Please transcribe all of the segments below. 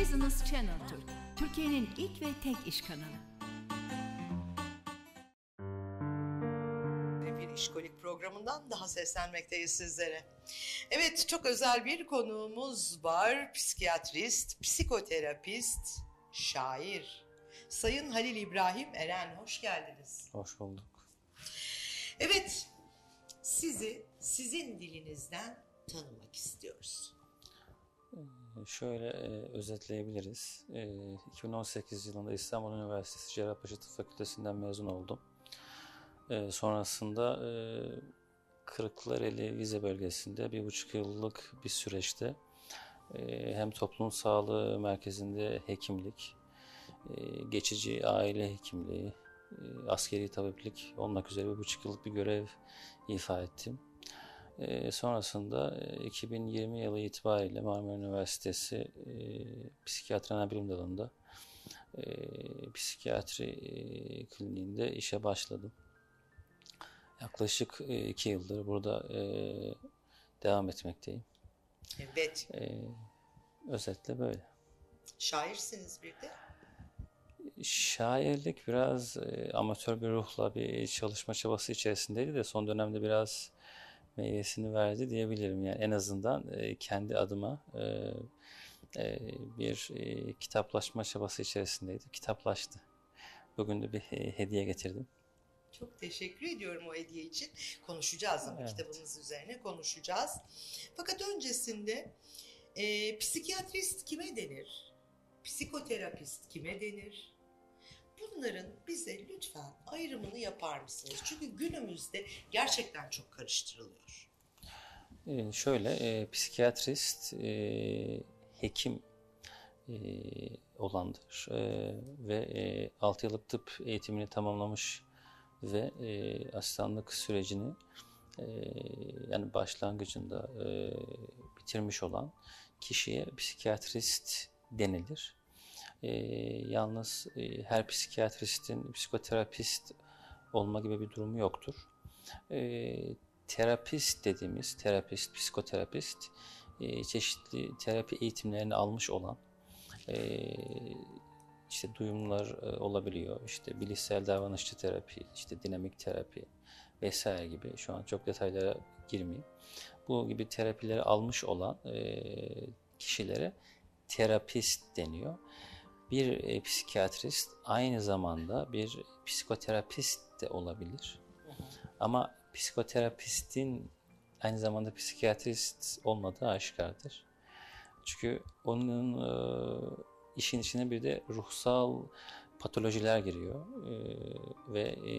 Business Channel Türk, Türkiye'nin ilk ve tek iş kanalı. bir işkolik programından daha seslenmekteyiz sizlere. Evet çok özel bir konuğumuz var. Psikiyatrist, psikoterapist, şair. Sayın Halil İbrahim Eren hoş geldiniz. Hoş bulduk. Evet sizi sizin dilinizden tanımak istiyoruz. Şöyle e, özetleyebiliriz. E, 2018 yılında İstanbul Üniversitesi Cerrahpaşa Tıp Fakültesinden mezun oldum. E, sonrasında e, Kırıklareli Vize bölgesinde bir buçuk yıllık bir süreçte e, hem toplum sağlığı merkezinde hekimlik, e, geçici aile hekimliği, e, askeri tabiplik olmak üzere bir buçuk yıllık bir görev ifa ettim. E, sonrasında e, 2020 yılı itibariyle Marmara Üniversitesi e, Psikiyatri Anabilim Dalı'nda e, psikiyatri e, kliniğinde işe başladım. Yaklaşık e, iki yıldır burada e, devam etmekteyim. Evet. E, özetle böyle. Şairsiniz bir de. Şairlik biraz e, amatör bir ruhla bir çalışma çabası içerisindeydi de son dönemde biraz meyvesini verdi diyebilirim. Yani en azından e, kendi adıma e, e, bir e, kitaplaşma çabası içerisindeydi. Kitaplaştı. Bugün de bir hediye getirdim. Çok teşekkür ediyorum o hediye için. Konuşacağız ama Evet. kitabınız üzerine konuşacağız. Fakat öncesinde e, psikiyatrist kime denir? Psikoterapist kime denir? Bunların bize lütfen ayrımını yapar mısınız? Çünkü günümüzde gerçekten çok karıştırılıyor. E, şöyle e, psikiyatrist e, hekim e, olandır e, ve e, 6 yıllık tıp eğitimini tamamlamış ve e, asistanlık sürecini e, yani başlangıcında e, bitirmiş olan kişiye psikiyatrist denilir. E, yalnız e, her psikiyatristin psikoterapist olma gibi bir durumu yoktur. E, terapist dediğimiz terapist, psikoterapist e, çeşitli terapi eğitimlerini almış olan e, işte duyumlar e, olabiliyor. İşte bilişsel davranışçı terapi, işte dinamik terapi vesaire gibi. Şu an çok detaylara girmeyeyim. Bu gibi terapileri almış olan e, kişilere terapist deniyor. Bir e, psikiyatrist aynı zamanda bir psikoterapist de olabilir. Ama psikoterapistin aynı zamanda psikiyatrist olmadığı aşikardır. Çünkü onun e, işin içine bir de ruhsal patolojiler giriyor E, ve e,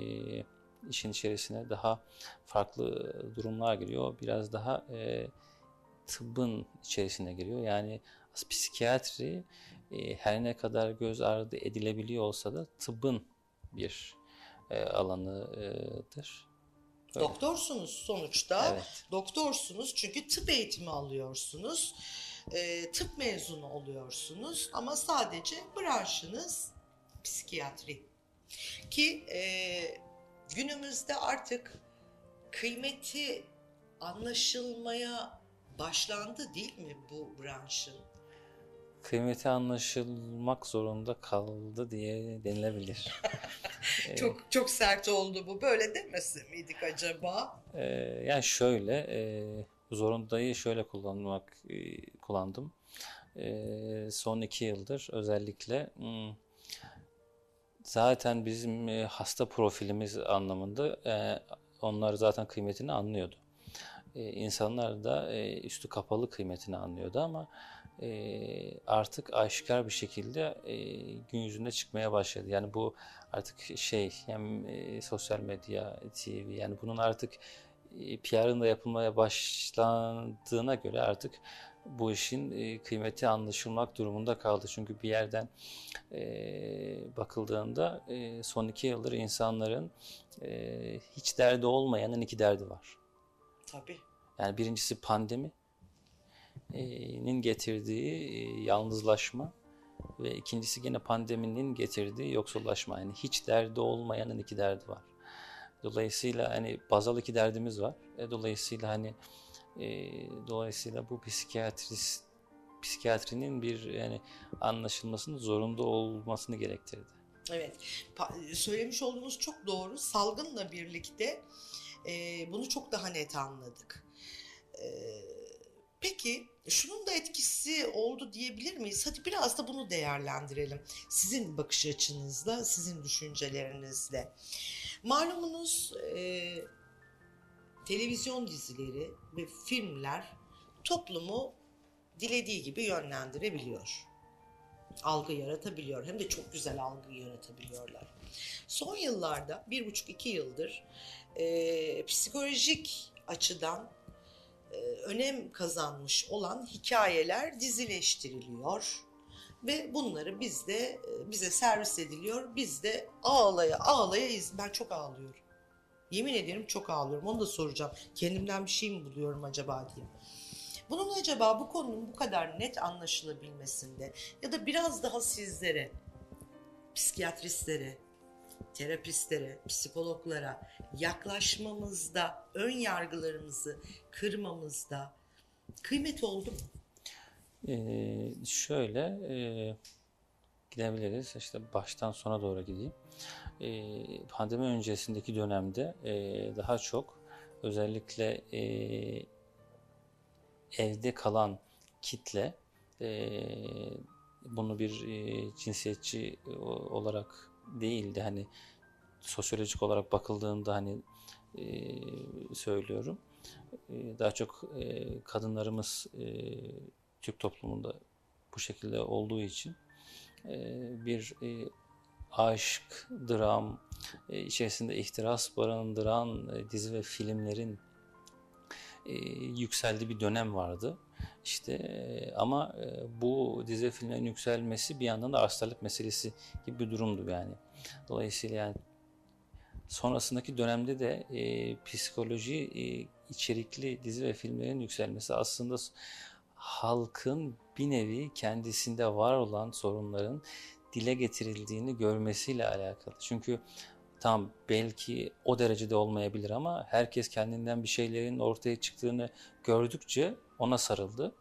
işin içerisine daha farklı durumlar giriyor. Biraz daha e, tıbbın içerisine giriyor. Yani psikiyatri e, her ne kadar göz ardı edilebiliyor olsa da tıbbın bir e, alanıdır. Öyle. Doktorsunuz sonuçta. Evet. Doktorsunuz çünkü tıp eğitimi alıyorsunuz. E, tıp mezunu oluyorsunuz ama sadece branşınız psikiyatri. Ki e, günümüzde artık kıymeti anlaşılmaya başlandı değil mi bu branşın? Kıymeti anlaşılmak zorunda kaldı diye denilebilir. Çok çok sert oldu bu. Böyle demesi miydik acaba? Ee, yani şöyle, e, zorundayı şöyle kullanmak e, kullandım. E, son iki yıldır özellikle hmm, zaten bizim e, hasta profilimiz anlamında e, onlar zaten kıymetini anlıyordu. E, insanlar da e, üstü kapalı kıymetini anlıyordu ama e, artık aşikar bir şekilde e, gün yüzüne çıkmaya başladı. Yani bu artık şey hem e, sosyal medya, TV yani bunun artık e, PR'ın da yapılmaya başlandığına göre artık bu işin e, kıymeti anlaşılmak durumunda kaldı. Çünkü bir yerden e, bakıldığında e, son iki yıldır insanların e, hiç derdi olmayanın iki derdi var. Tabii. Yani birincisi pandemi nin getirdiği yalnızlaşma ve ikincisi gene pandeminin getirdiği yoksullaşma. Yani hiç derdi olmayanın iki derdi var. Dolayısıyla hani bazal iki derdimiz var. E, dolayısıyla hani dolayısıyla bu psikiyatrist psikiyatrinin bir yani anlaşılmasının zorunda olmasını gerektirdi. Evet, söylemiş olduğunuz çok doğru. Salgınla birlikte e, bunu çok daha net anladık. E, peki şunun da etkisi oldu diyebilir miyiz? Hadi biraz da bunu değerlendirelim. Sizin bakış açınızla, sizin düşüncelerinizle. Malumunuz e, televizyon dizileri ve filmler toplumu dilediği gibi yönlendirebiliyor. Algı yaratabiliyor. Hem de çok güzel algı yaratabiliyorlar. Son yıllarda, bir buçuk iki yıldır e, psikolojik açıdan e, önem kazanmış olan hikayeler dizileştiriliyor ve bunları bizde e, bize servis ediliyor. Biz de ağlaya ağlaya iz. Ben çok ağlıyorum. Yemin ederim çok ağlıyorum. Onu da soracağım. Kendimden bir şey mi buluyorum acaba diye. Bunun acaba bu konunun bu kadar net anlaşılabilmesinde ya da biraz daha sizlere, psikiyatristlere, terapistlere, psikologlara yaklaşmamızda, ön yargılarımızı kırmamızda kıymet oldu mu? Ee, şöyle e, gidebiliriz. İşte baştan sona doğru gideyim. Ee, pandemi öncesindeki dönemde e, daha çok özellikle e, evde kalan kitle e, bunu bir e, cinsiyetçi olarak değildi. Hani sosyolojik olarak bakıldığında hani e, söylüyorum. E, daha çok e, kadınlarımız e, Türk toplumunda bu şekilde olduğu için e, bir e, aşk, dram e, içerisinde ihtiras barındıran e, dizi ve filmlerin e, yükseldiği bir dönem vardı. İşte e, ama e, bu dizi filmlerin yükselmesi bir yandan da hastalık meselesi gibi bir durumdu yani. Dolayısıyla yani sonrasındaki dönemde de e, psikoloji e, içerikli dizi ve filmlerin yükselmesi aslında halkın bir nevi kendisinde var olan sorunların dile getirildiğini görmesiyle alakalı. Çünkü tam belki o derecede olmayabilir ama herkes kendinden bir şeylerin ortaya çıktığını gördükçe ona sarıldı.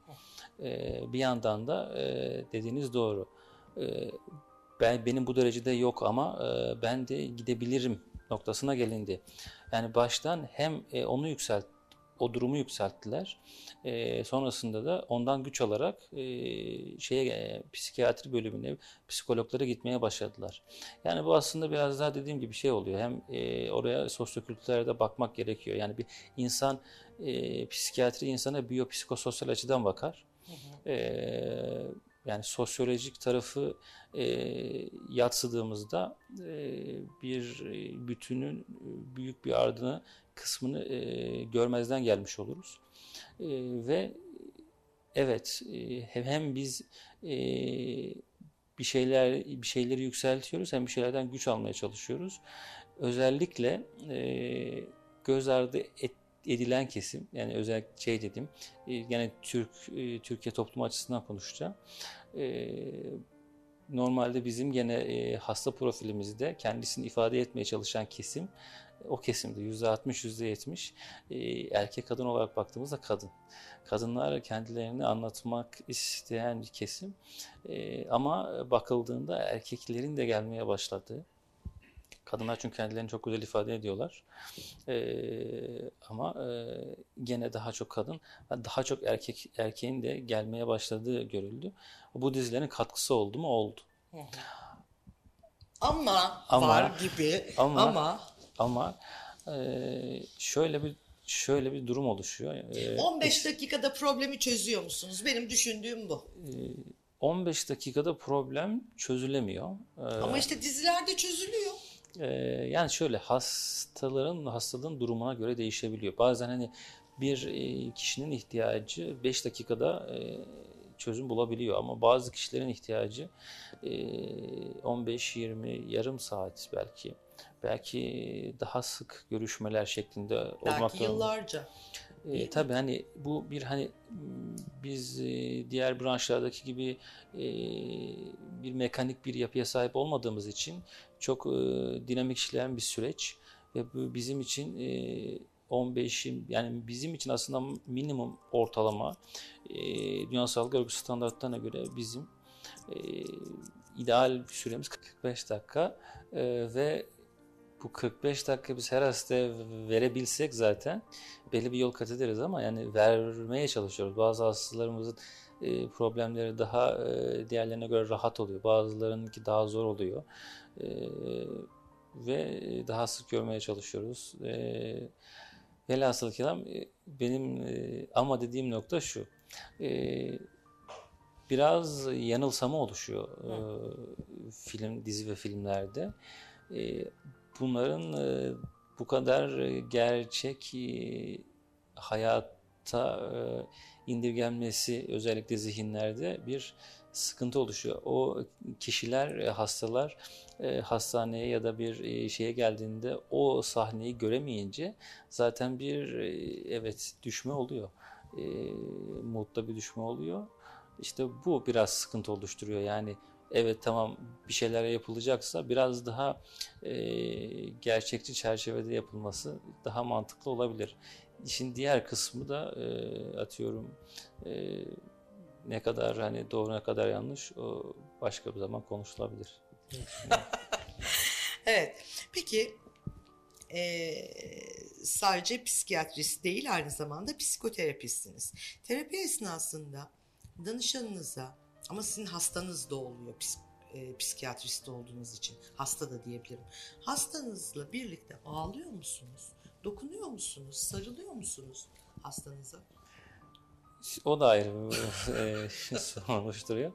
Ee, bir yandan da e, dediğiniz doğru. Ee, ben benim bu derecede yok ama e, ben de gidebilirim noktasına gelindi. Yani baştan hem e, onu yükselt o durumu yükselttiler. E, sonrasında da ondan güç alarak e, şeye e, psikiyatri bölümüne psikologlara gitmeye başladılar. Yani bu aslında biraz daha dediğim gibi şey oluyor. Hem e, oraya sosyokültürlerde bakmak gerekiyor. Yani bir insan e, psikiyatri insana biyopsikososyal açıdan bakar. Hı hı. E, yani sosyolojik tarafı e, yatsıdığımızda e, bir bütünün büyük bir ardını kısmını e, görmezden gelmiş oluruz. E, ve evet e, hem biz e, bir şeyler bir şeyleri yükseltiyoruz hem bir şeylerden güç almaya çalışıyoruz. Özellikle e, göz ardı et, edilen kesim yani özellikle şey dedim e, yani Türk e, Türkiye toplumu açısından konuşacağım. E, normalde bizim gene e, hasta profilimizde kendisini ifade etmeye çalışan kesim o kesimde yüzde altmış yüzde yetmiş e, erkek kadın olarak baktığımızda kadın. Kadınlar kendilerini anlatmak isteyen bir kesim e, ama bakıldığında erkeklerin de gelmeye başladığı Kadınlar çünkü kendilerini çok güzel ifade ediyorlar. Ee, ama e, gene daha çok kadın, daha çok erkek erkeğin de gelmeye başladığı görüldü. Bu dizilerin katkısı oldu mu? Oldu. Ama, ama var gibi ama, ama ama e, şöyle bir şöyle bir durum oluşuyor. E, 15 dakikada problemi çözüyor musunuz? Benim düşündüğüm bu. E, 15 dakikada problem çözülemiyor. E, ama işte dizilerde çözülüyor. E, yani şöyle hastaların hastalığın durumuna göre değişebiliyor. Bazen hani bir e, kişinin ihtiyacı 5 dakikada e, çözüm bulabiliyor ama bazı kişilerin ihtiyacı e, 15-20 yarım saat belki belki daha sık görüşmeler şeklinde belki olmak Belki yıllarca. E, tabii hani bu bir hani biz e, diğer branşlardaki gibi e, bir mekanik bir yapıya sahip olmadığımız için çok e, dinamik işleyen bir süreç ve bu bizim için e, 15'in yani bizim için aslında minimum ortalama e, Dünya Sağlık Örgütü standartlarına göre bizim e, ideal süremiz 45 dakika e, ve bu 45 dakika biz her hastaya verebilsek zaten belli bir yol kat ederiz ama yani vermeye çalışıyoruz. Bazı hastalarımızın e, problemleri daha e, diğerlerine göre rahat oluyor. Bazılarınınki daha zor oluyor. E, ve daha sık görmeye çalışıyoruz. E, velhasıl kelam benim e, ama dediğim nokta şu. E, biraz yanılsama oluşuyor e, film, dizi ve filmlerde. E, bunların e, bu kadar gerçek e, hayata e, indirgenmesi özellikle zihinlerde bir sıkıntı oluşuyor. O kişiler, e, hastalar e, hastaneye ya da bir e, şeye geldiğinde o sahneyi göremeyince zaten bir evet düşme oluyor. Modda bir düşme oluyor. İşte bu biraz sıkıntı oluşturuyor. Yani evet tamam bir şeyler yapılacaksa biraz daha gerçekçi çerçevede yapılması daha mantıklı olabilir. İşin diğer kısmı da atıyorum ne kadar hani doğru ne kadar yanlış o başka bir zaman konuşulabilir. evet. Peki e, sadece psikiyatrist değil aynı zamanda psikoterapistsiniz. Terapi esnasında danışanınıza ama sizin hastanız da oluyor e, psikiyatrist olduğunuz için hasta da diyebilirim. Hastanızla birlikte ağlıyor musunuz? Dokunuyor musunuz? Sarılıyor musunuz hastanıza? O da ayrı bir e, oluşturuyor.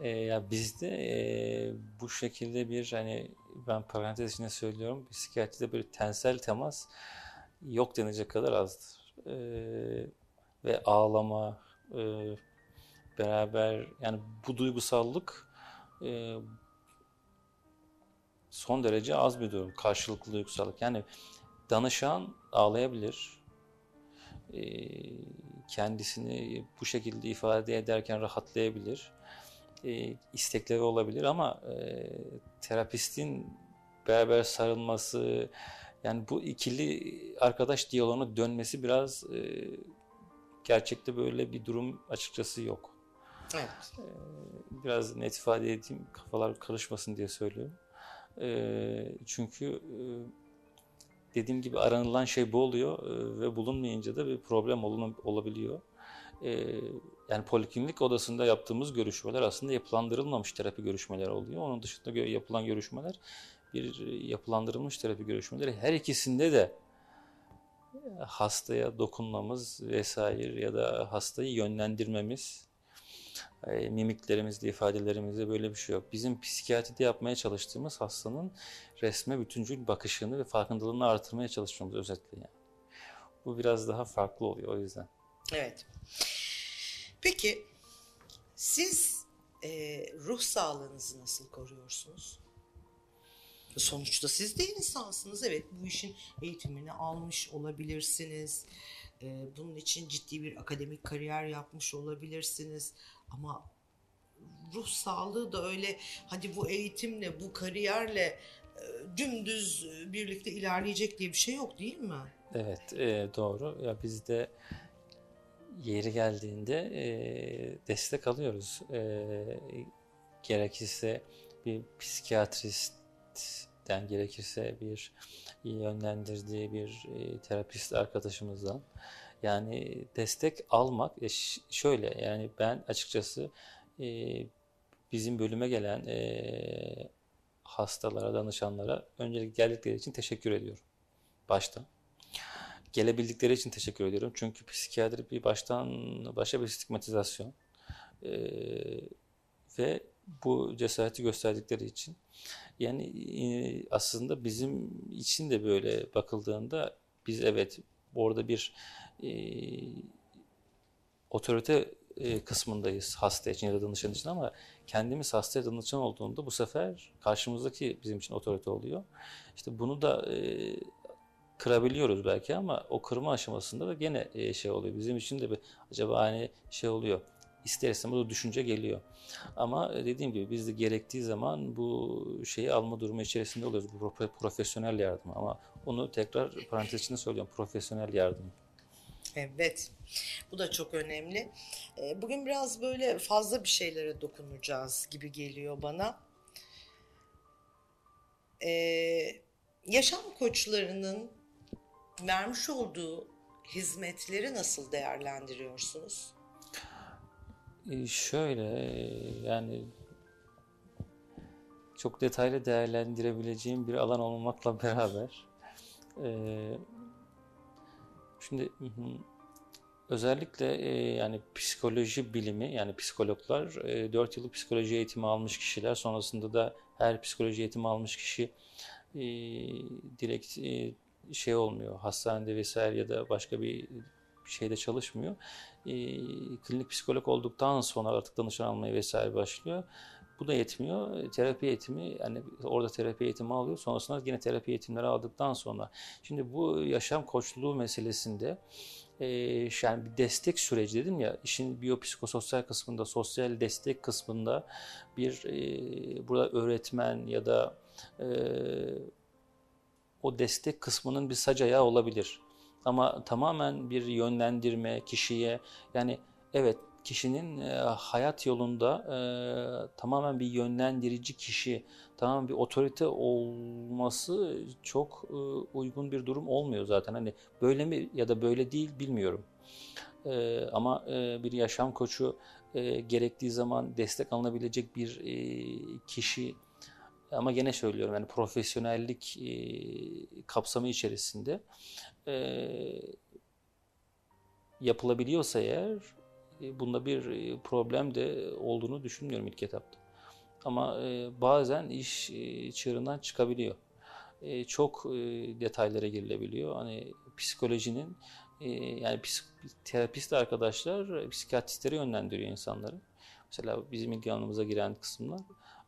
E, ya bizde e, bu şekilde bir hani ben parantez içinde söylüyorum psikiyatride böyle tensel temas yok denecek kadar azdır. E, ve ağlama e, beraber yani bu duygusallık e, son derece az bir durum. Karşılıklı duygusallık. Yani danışan ağlayabilir. E, kendisini bu şekilde ifade ederken rahatlayabilir. E, istekleri olabilir ama e, terapistin beraber sarılması yani bu ikili arkadaş diyaloğuna dönmesi biraz e, gerçekte böyle bir durum açıkçası yok. Evet. E, biraz net ifade edeyim kafalar karışmasın diye söylüyorum. E, çünkü e, dediğim gibi aranılan şey bu oluyor e, ve bulunmayınca da bir problem olun, olabiliyor. E, yani poliklinik odasında yaptığımız görüşmeler aslında yapılandırılmamış terapi görüşmeleri oluyor. Onun dışında yapılan görüşmeler bir yapılandırılmış terapi görüşmeleri. Her ikisinde de hastaya dokunmamız vesaire ya da hastayı yönlendirmemiz e, mimiklerimizde, ifadelerimizde böyle bir şey yok. Bizim psikiyatride yapmaya çalıştığımız hastanın resme bütüncül bakışını ve farkındalığını artırmaya çalışmamız özetle yani. Bu biraz daha farklı oluyor o yüzden. Evet. Peki siz e, ruh sağlığınızı nasıl koruyorsunuz? Sonuçta siz de insansınız. Evet bu işin eğitimini almış olabilirsiniz. Ee, bunun için ciddi bir akademik kariyer yapmış olabilirsiniz. Ama ruh sağlığı da öyle hadi bu eğitimle, bu kariyerle e, dümdüz birlikte ilerleyecek diye bir şey yok değil mi? Evet e, doğru. Ya biz de yeri geldiğinde e, destek alıyoruz. Gerekirse bir psikiyatristten gerekirse bir yönlendirdiği bir terapist arkadaşımızdan yani destek almak e, şöyle yani ben açıkçası e, bizim bölüme gelen e, hastalara, danışanlara öncelikle geldikleri için teşekkür ediyorum. Baştan. Gelebildikleri için teşekkür ediyorum. Çünkü psikiyatri bir baştan başa bir stigmatizasyon. E, ve bu cesareti gösterdikleri için. Yani e, aslında bizim için de böyle bakıldığında biz evet orada bir e, otorite e, kısmındayız hasta için ya da danışan için ama kendimiz hastaya danışan olduğunda bu sefer karşımızdaki bizim için otorite oluyor. İşte bunu da e, kırabiliyoruz belki ama o kırma aşamasında da gene e, şey oluyor. Bizim için de bir acaba hani şey oluyor. İster istemez o düşünce geliyor. Ama dediğim gibi biz de gerektiği zaman bu şeyi alma durumu içerisinde oluyoruz. Bu profesyonel yardım ama onu tekrar parantez içinde söylüyorum. Profesyonel yardım. Evet. Bu da çok önemli. Ee, bugün biraz böyle fazla bir şeylere dokunacağız gibi geliyor bana. Ee, yaşam koçlarının vermiş olduğu hizmetleri nasıl değerlendiriyorsunuz? Ee, şöyle yani çok detaylı değerlendirebileceğim bir alan olmakla beraber e, şimdi özellikle e, yani psikoloji bilimi yani psikologlar e, 4 yıllık psikoloji eğitimi almış kişiler sonrasında da her psikoloji eğitimi almış kişi e, direkt e, şey olmuyor hastanede vesaire ya da başka bir şeyde çalışmıyor. E, klinik psikolog olduktan sonra artık danışan almaya vesaire başlıyor. Bu da yetmiyor. Terapi eğitimi yani orada terapi eğitimi alıyor. Sonrasında yine terapi eğitimleri aldıktan sonra. Şimdi bu yaşam koçluğu meselesinde e, yani bir destek süreci dedim ya işin biyopsikososyal kısmında sosyal destek kısmında bir e, burada öğretmen ya da e, o destek kısmının bir sac ayağı olabilir. Ama tamamen bir yönlendirme kişiye yani evet kişinin e, hayat yolunda e, tamamen bir yönlendirici kişi, tamamen bir otorite olması çok e, uygun bir durum olmuyor zaten. Hani böyle mi ya da böyle değil bilmiyorum. Ama bir yaşam koçu gerektiği zaman destek alınabilecek bir e, kişi ama gene söylüyorum yani profesyonellik e, kapsamı içerisinde e, yapılabiliyorsa eğer e, bunda bir problem de olduğunu düşünmüyorum ilk etapta. Ama bazen iş e, çığırından çıkabiliyor. Çok e, detaylara girilebiliyor. Hani psikolojinin yani terapist arkadaşlar psikiyatristlere yönlendiriyor insanları. Mesela bizim ilgi alanımıza giren kısımlar.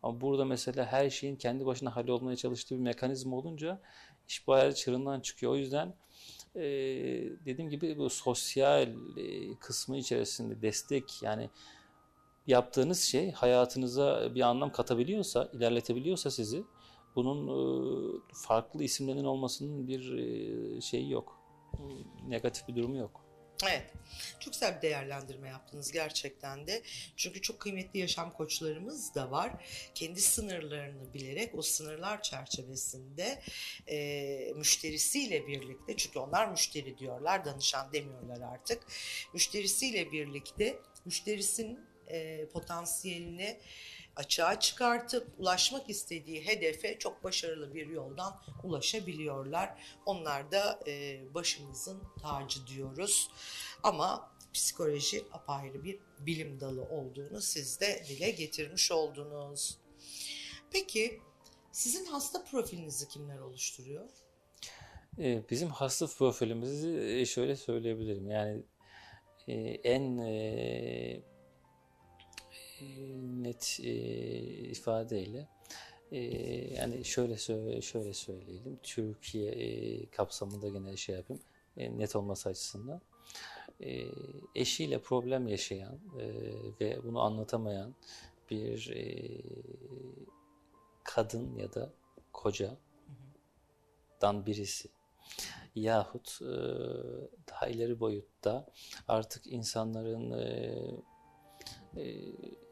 Ama burada mesela her şeyin kendi başına hallolmaya çalıştığı bir mekanizma olunca iş bayağı çığırından çıkıyor. O yüzden e, dediğim gibi bu sosyal e, kısmı içerisinde destek yani yaptığınız şey hayatınıza bir anlam katabiliyorsa, ilerletebiliyorsa sizi bunun e, farklı isimlerinin olmasının bir e, şeyi yok. Negatif bir durumu yok. Evet. Çok güzel bir değerlendirme yaptınız gerçekten de. Çünkü çok kıymetli yaşam koçlarımız da var. Kendi sınırlarını bilerek o sınırlar çerçevesinde e, müşterisiyle birlikte çünkü onlar müşteri diyorlar danışan demiyorlar artık. Müşterisiyle birlikte müşterisinin e, potansiyelini açığa çıkartıp ulaşmak istediği hedefe çok başarılı bir yoldan ulaşabiliyorlar. Onlar da e, başımızın tacı diyoruz. Ama psikoloji apayrı bir bilim dalı olduğunu siz de dile getirmiş oldunuz. Peki sizin hasta profilinizi kimler oluşturuyor? E, bizim hasta profilimizi e, şöyle söyleyebilirim. Yani e, en net e, ifadeyle e, yani şöyle şöyle söyleyelim. Türkiye e, kapsamında gene şey yapayım e, net olması açısından. E, eşiyle problem yaşayan e, ve bunu anlatamayan bir e, kadın ya da kocadan birisi. Yahut e, daha ileri boyutta artık insanların e,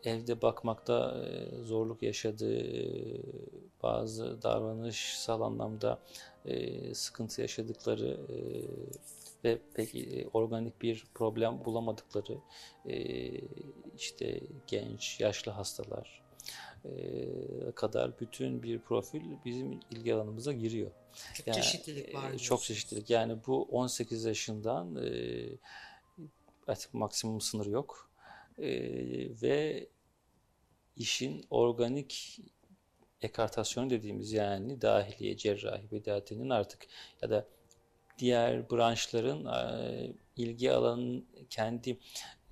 evde bakmakta e, zorluk yaşadığı, e, bazı davranışsal anlamda sıkıntı yaşadıkları ve pek organik bir problem bulamadıkları işte genç, yaşlı hastalar kadar bütün bir profil bizim ilgi alanımıza giriyor. Çok yani, çeşitlilik var. Çok çeşitlilik. Yani bu 18 yaşından artık maksimum sınır yok e, ve işin organik ekartasyonu dediğimiz yani dahiliye, cerrahi, bedatiyenin artık ya da diğer branşların e, ilgi alanının kendi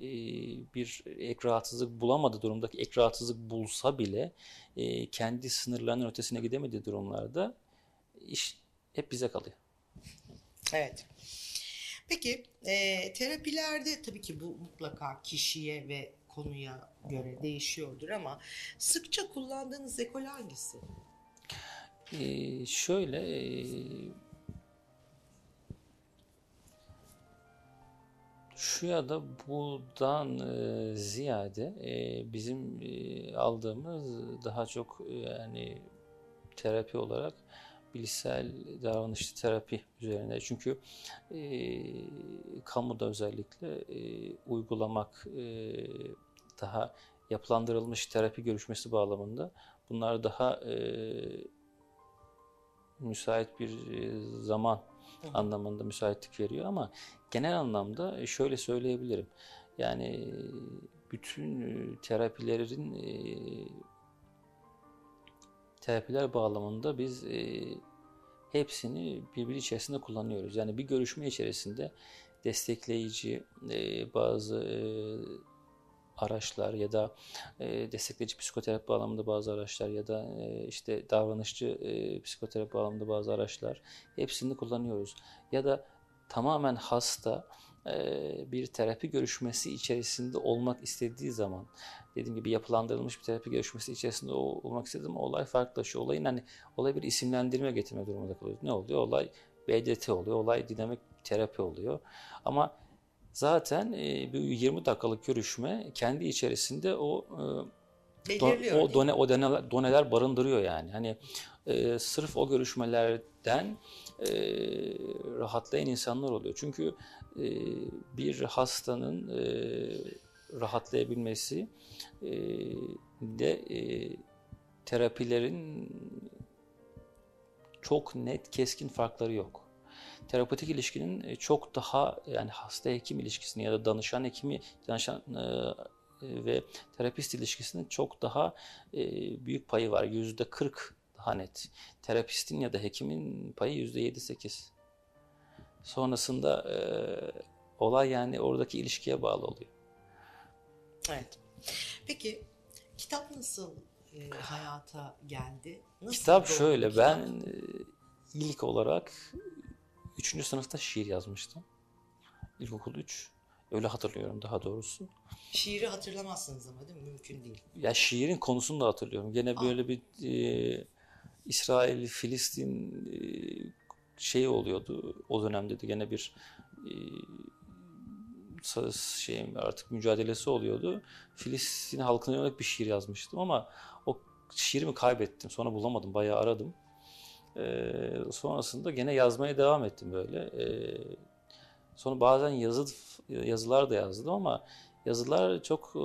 e, bir ek rahatsızlık bulamadığı durumdaki ek rahatsızlık bulsa bile e, kendi sınırlarının ötesine gidemediği durumlarda iş hep bize kalıyor. Evet. Peki e, terapilerde tabii ki bu mutlaka kişiye ve konuya göre değişiyordur ama sıkça kullandığınız ekol hangisi? Ee, şöyle e, şu ya da buradan e, ziyade e, bizim e, aldığımız daha çok yani terapi olarak bilişsel davranışlı terapi üzerine. Çünkü e, kamuda özellikle e, uygulamak e, daha yapılandırılmış terapi görüşmesi bağlamında bunlar daha e, müsait bir zaman anlamında müsaitlik veriyor ama genel anlamda şöyle söyleyebilirim. Yani bütün terapilerin terapiler bağlamında biz hepsini birbiri içerisinde kullanıyoruz. Yani bir görüşme içerisinde destekleyici bazı araçlar ya da e, destekleyici psikoterapi bağlamında bazı araçlar ya da e, işte davranışçı e, psikoterapi bağlamında bazı araçlar hepsini kullanıyoruz. Ya da tamamen hasta e, bir terapi görüşmesi içerisinde olmak istediği zaman dediğim gibi yapılandırılmış bir terapi görüşmesi içerisinde olmak istediğim olay farklılaşıyor. Olayın hani olay bir isimlendirme getirme durumunda kalıyoruz. Ne oluyor? Olay BDT oluyor. Olay dinamik terapi oluyor. Ama Zaten e, bir 20 dakikalık görüşme kendi içerisinde o e, don, o done, o doneler, doneler barındırıyor yani. Hani e, sırf o görüşmelerden e, rahatlayan insanlar oluyor. Çünkü e, bir hastanın e, rahatlayabilmesi e, de e, terapilerin çok net, keskin farkları yok terapetik ilişkinin e, çok daha yani hasta hekim ilişkisini ya da danışan hekimi danışan e, ve terapist ilişkisinin çok daha e, büyük payı var. Yüzde 40 daha net. Terapistin ya da hekimin payı yüzde 7-8. Sonrasında e, olay yani oradaki ilişkiye bağlı oluyor. Evet. Peki kitap nasıl e, hayata geldi? Nasıl kitap şöyle kitap? ben e, ilk olarak Üçüncü sınıfta şiir yazmıştım. İlkokul 3. Öyle hatırlıyorum daha doğrusu. Şiiri hatırlamazsınız ama değil mi? Mümkün değil. Ya şiirin konusunu da hatırlıyorum. Gene Aa. böyle bir e, İsrail, Filistin e, şey oluyordu. O dönemde de gene bir e, şeyim artık mücadelesi oluyordu. Filistin halkına yönelik bir şiir yazmıştım ama o şiirimi kaybettim. Sonra bulamadım. Bayağı aradım. E, sonrasında gene yazmaya devam ettim böyle. E, sonra bazen yazı yazılar da yazdım ama yazılar çok e,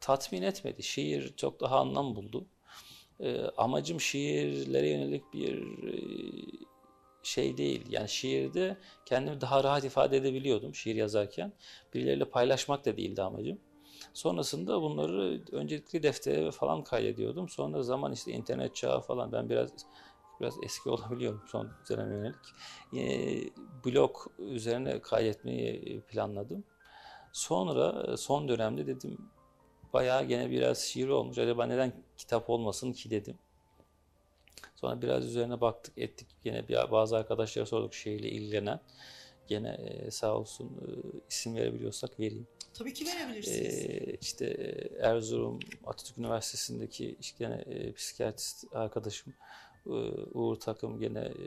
tatmin etmedi. Şiir çok daha anlam buldu. E, amacım şiirlere yönelik bir e, şey değil. Yani şiirde kendimi daha rahat ifade edebiliyordum şiir yazarken. Birileriyle paylaşmak da değildi amacım. Sonrasında bunları öncelikli deftere falan kaydediyordum. Sonra zaman işte internet çağı falan ben biraz biraz eski olabiliyorum son döneme yönelik. E, blog üzerine kaydetmeyi planladım. Sonra son dönemde dedim bayağı gene biraz şiir olmuş. Acaba neden kitap olmasın ki dedim. Sonra biraz üzerine baktık ettik. Gene bir, bazı arkadaşlara sorduk şiirle ilgilenen. Gene e, sağ olsun e, isim verebiliyorsak vereyim. Tabii ki verebilirsiniz. Ee, işte Erzurum Atatürk Üniversitesi'ndeki işte gene e, psikiyatrist arkadaşım e, Uğur Takım gene e,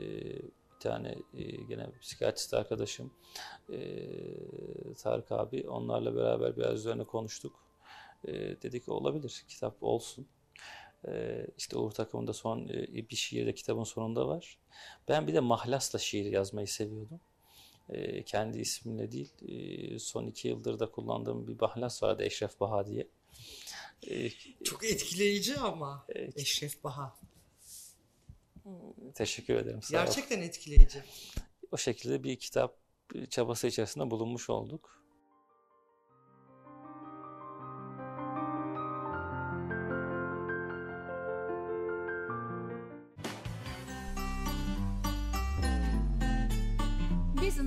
bir tane e, gene psikiyatrist arkadaşım e, Tarık abi onlarla beraber biraz üzerine konuştuk. E, dedik olabilir kitap olsun. E, işte Uğur Takım'ın son e, bir şiir de kitabın sonunda var. Ben bir de mahlasla şiir yazmayı seviyordum. E, kendi ismimle değil e, son iki yıldır da kullandığım bir bahlas vardı Eşref Baha diye. E, Çok etkileyici ama e, Eşref Baha. Teşekkür ederim. Sağ Gerçekten ol. etkileyici. O şekilde bir kitap çabası içerisinde bulunmuş olduk.